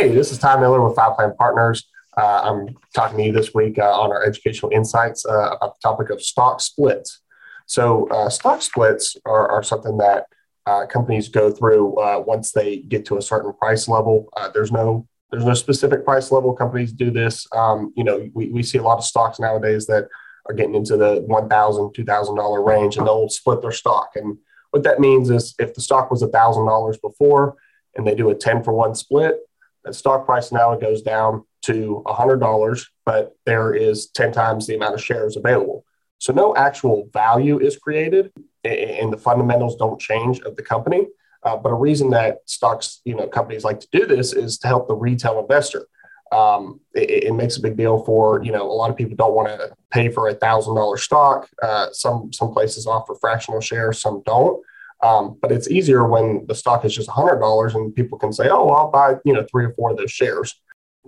Hey, this is Ty Miller with Fi Plan Partners. Uh, I'm talking to you this week uh, on our educational insights uh, about the topic of stock splits. So, uh, stock splits are, are something that uh, companies go through uh, once they get to a certain price level. there's no there's no specific price level. Companies do this. Um, you know, we, we see a lot of stocks nowadays that are getting into the $1,000, $2,000 range and they'll split their stock. And what that means is if the stock was $1,000 before and they do a 10 for 1 split, the stock price now goes down to $100, but there is 10 times the amount of shares available. So no actual value is created and the fundamentals don't change of the company. Uh, but a reason that stocks, you know, companies like to do this is to help the retail investor. Um, it, it, makes a big deal for you know a lot of people don't want to pay for a thousand dollar stock. Uh, some some places offer fractional shares, some don't. Um, but it's easier when the stock is just hundred dollars and people can say, "Oh, I'll buy you know three or four of those shares."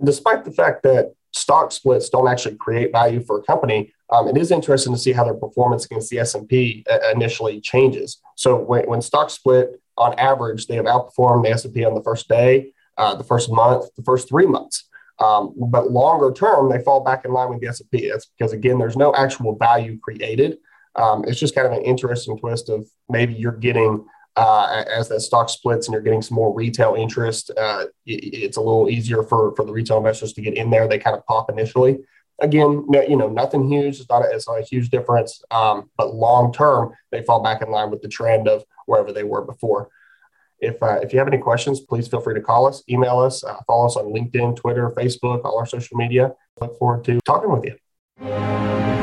Despite the fact that stock splits don't actually create value for a company, um, it is interesting to see how their performance against the S and P uh, initially changes. So when, when stock split, on average, they have outperformed the S and P on the first day, uh, the first month, the first three months. Um, but longer term, they fall back in line with the S and P. That's because again, there's no actual value created. Um, it's just kind of an interesting twist of maybe you're getting uh, as that stock splits and you're getting some more retail interest. Uh, it's a little easier for for the retail investors to get in there. They kind of pop initially. Again, you know, nothing huge. It's not a, it's not a huge difference. Um, but long term, they fall back in line with the trend of wherever they were before. If, uh, if you have any questions, please feel free to call us, email us, uh, follow us on LinkedIn, Twitter, Facebook, all our social media. Look forward to talking with you.